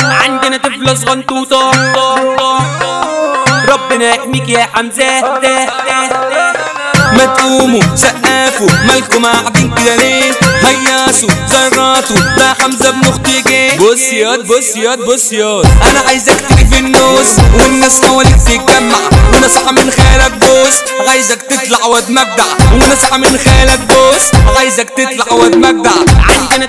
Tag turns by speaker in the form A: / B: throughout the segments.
A: عندنا طفلة صغنطوطة ربنا يحميك يا حمزة. ما تقوموا سقفوا مالكم قاعدين كده ليه هياسوا زراتوا ده حمزة ابن أختي جه بص ياض بص ياض بص ياض أنا عايزك تيجي في النص والناس حواليك تتجمع. ونصحى من خيالك بص عايزك تطلع واد مجدع ونصحى من خيالك بص عايزك تطلع واد مجدع عندنا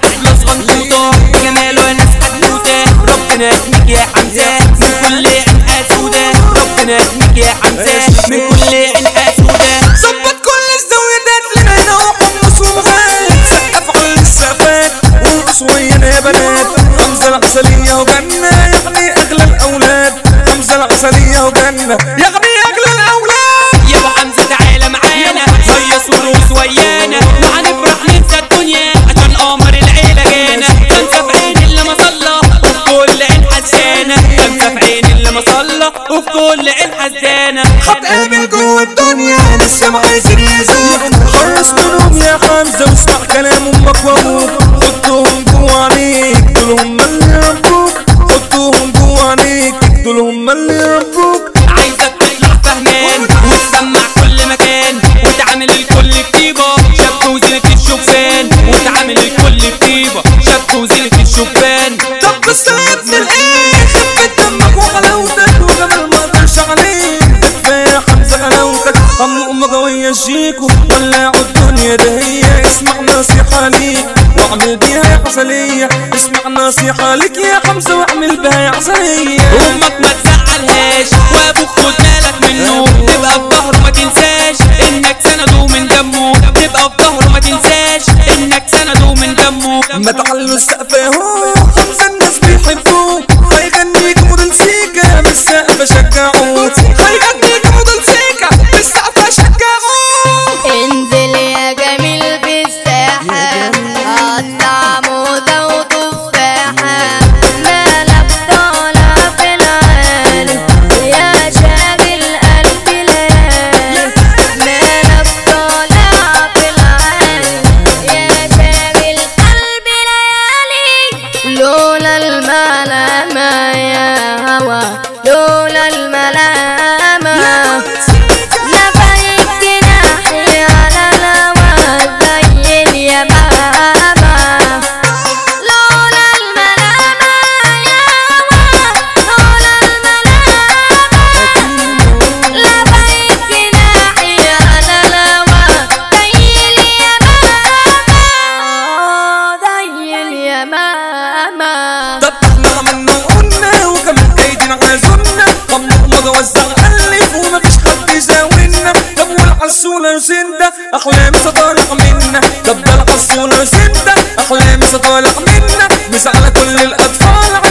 A: ربنا يحميك يا حمزة من كل عين اسودة ربنا يحميك يا حمزة من كل عين اسودة
B: ظبط كل الزاويات لنا نوع حمص ومغال سقف على السقفات ورقص يا بنات. حمزة العسلية وجنة
A: صلى وفي كل عين حزانة
B: هتقابل جوه الدنيا لسه ما عايزين يزيدوا خلص منهم يا حمزة واسمع كلام أمك وابوك حطهم جوه عينيك دول هم اللي ربوك حطهم جوه عينيك دول هم اللي ربوك
A: عايزك تطلع فهمان وتسمع كل مكان. وتعامل الكل بطيبة شاب وزينة الشبان وتعامل الكل بطيبة شاب وزينة الشبان
B: شيكو ولعوا الدنيا ده هي اسمع نصيحة ليك واعمل بيها يا عسليه اسمع نصيحة ليك يا حمزة واعمل بيها يا
A: أمك ما
C: لولا الملامة. نفيت جناحي على الهوى زي اليمامة لولا الملامة يا هوى لولا الملامة. نفيت جناحي على الهوى زي اليمامة زي اليمامة
B: فتحنا حصولة وجدة أحلام تطلق منا. تبدل حصولة وجدة أحلام تطلق منا. مش على كل الأطفال.